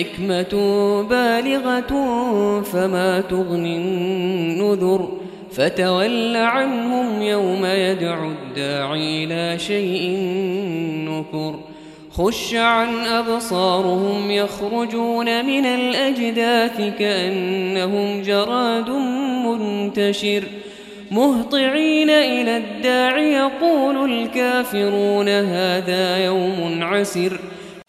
حكمة بالغة فما تغني النذر فتول عنهم يوم يدعو الداعي إلى شيء نكر خش عن أبصارهم يخرجون من الأجداث كأنهم جراد منتشر مهطعين إلى الداع يقول الكافرون هذا يوم عسر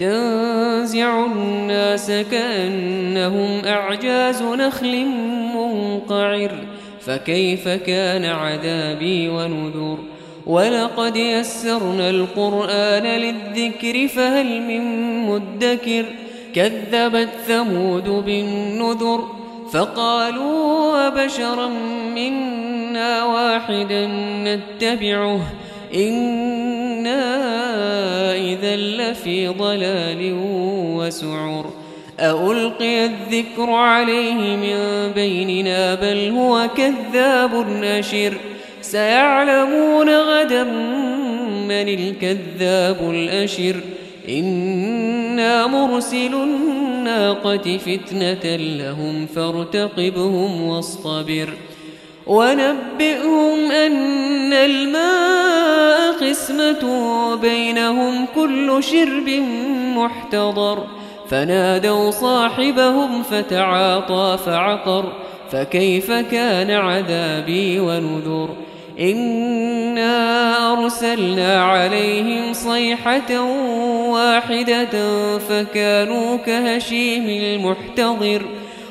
تنزع الناس كأنهم أعجاز نخل منقعر. فكيف كان عذابي ونذر؟ ولقد يسرنا القرآن للذكر فهل من مدكر؟ كذبت ثمود بالنذر فقالوا وبشرا منا واحدا نتبعه. إذا لفي ضلال وسعر. ألقي الذكر عليه من بيننا بل هو كذاب نشر سيعلمون غدا من الكذاب الأشر. إنا مرسل الناقة فتنة لهم فارتقبهم واصطبر. ونبئهم أن الماء قسمة بينهم كل شرب محتضر. فنادوا صاحبهم فتعاطى فعقر. فكيف كان عذابي ونذر؟ إنا أرسلنا عليهم صيحة واحدة فكانوا كهشيم المحتضر.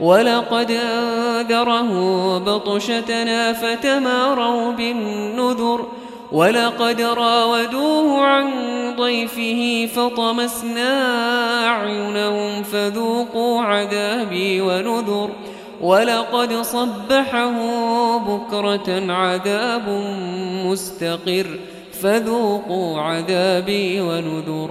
ولقد أنذره بطشتنا فتماروا بالنذر ولقد راودوه عن ضيفه فطمسنا أعينهم فذوقوا عذابي ونذر ولقد صبحه بكرة عذاب مستقر فذوقوا عذابي ونذر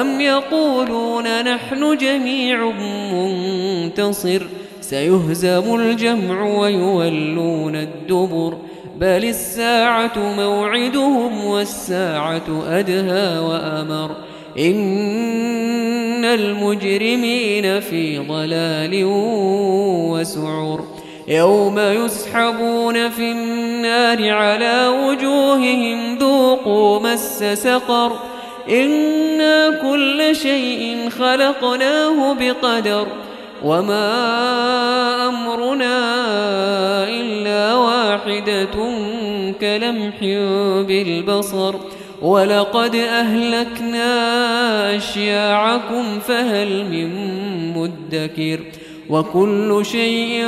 أم يقولون نحن جميع منتصر؟ سيهزم الجمع ويولون الدبر. بل الساعة موعدهم والساعة أدهى وأمر. إن المجرمين في ضلال وسعر. يوم يسحبون في النار على وجوههم ذوقوا مس سقر. إنا كل شيء خلقناه بقدر وما أمرنا إلا واحدة كلمح بالبصر ولقد أهلكنا أشياعكم فهل من مدكر وكل شيء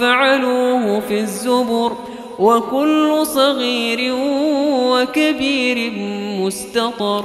فعلوه في الزبر وكل صغير وكبير مستطر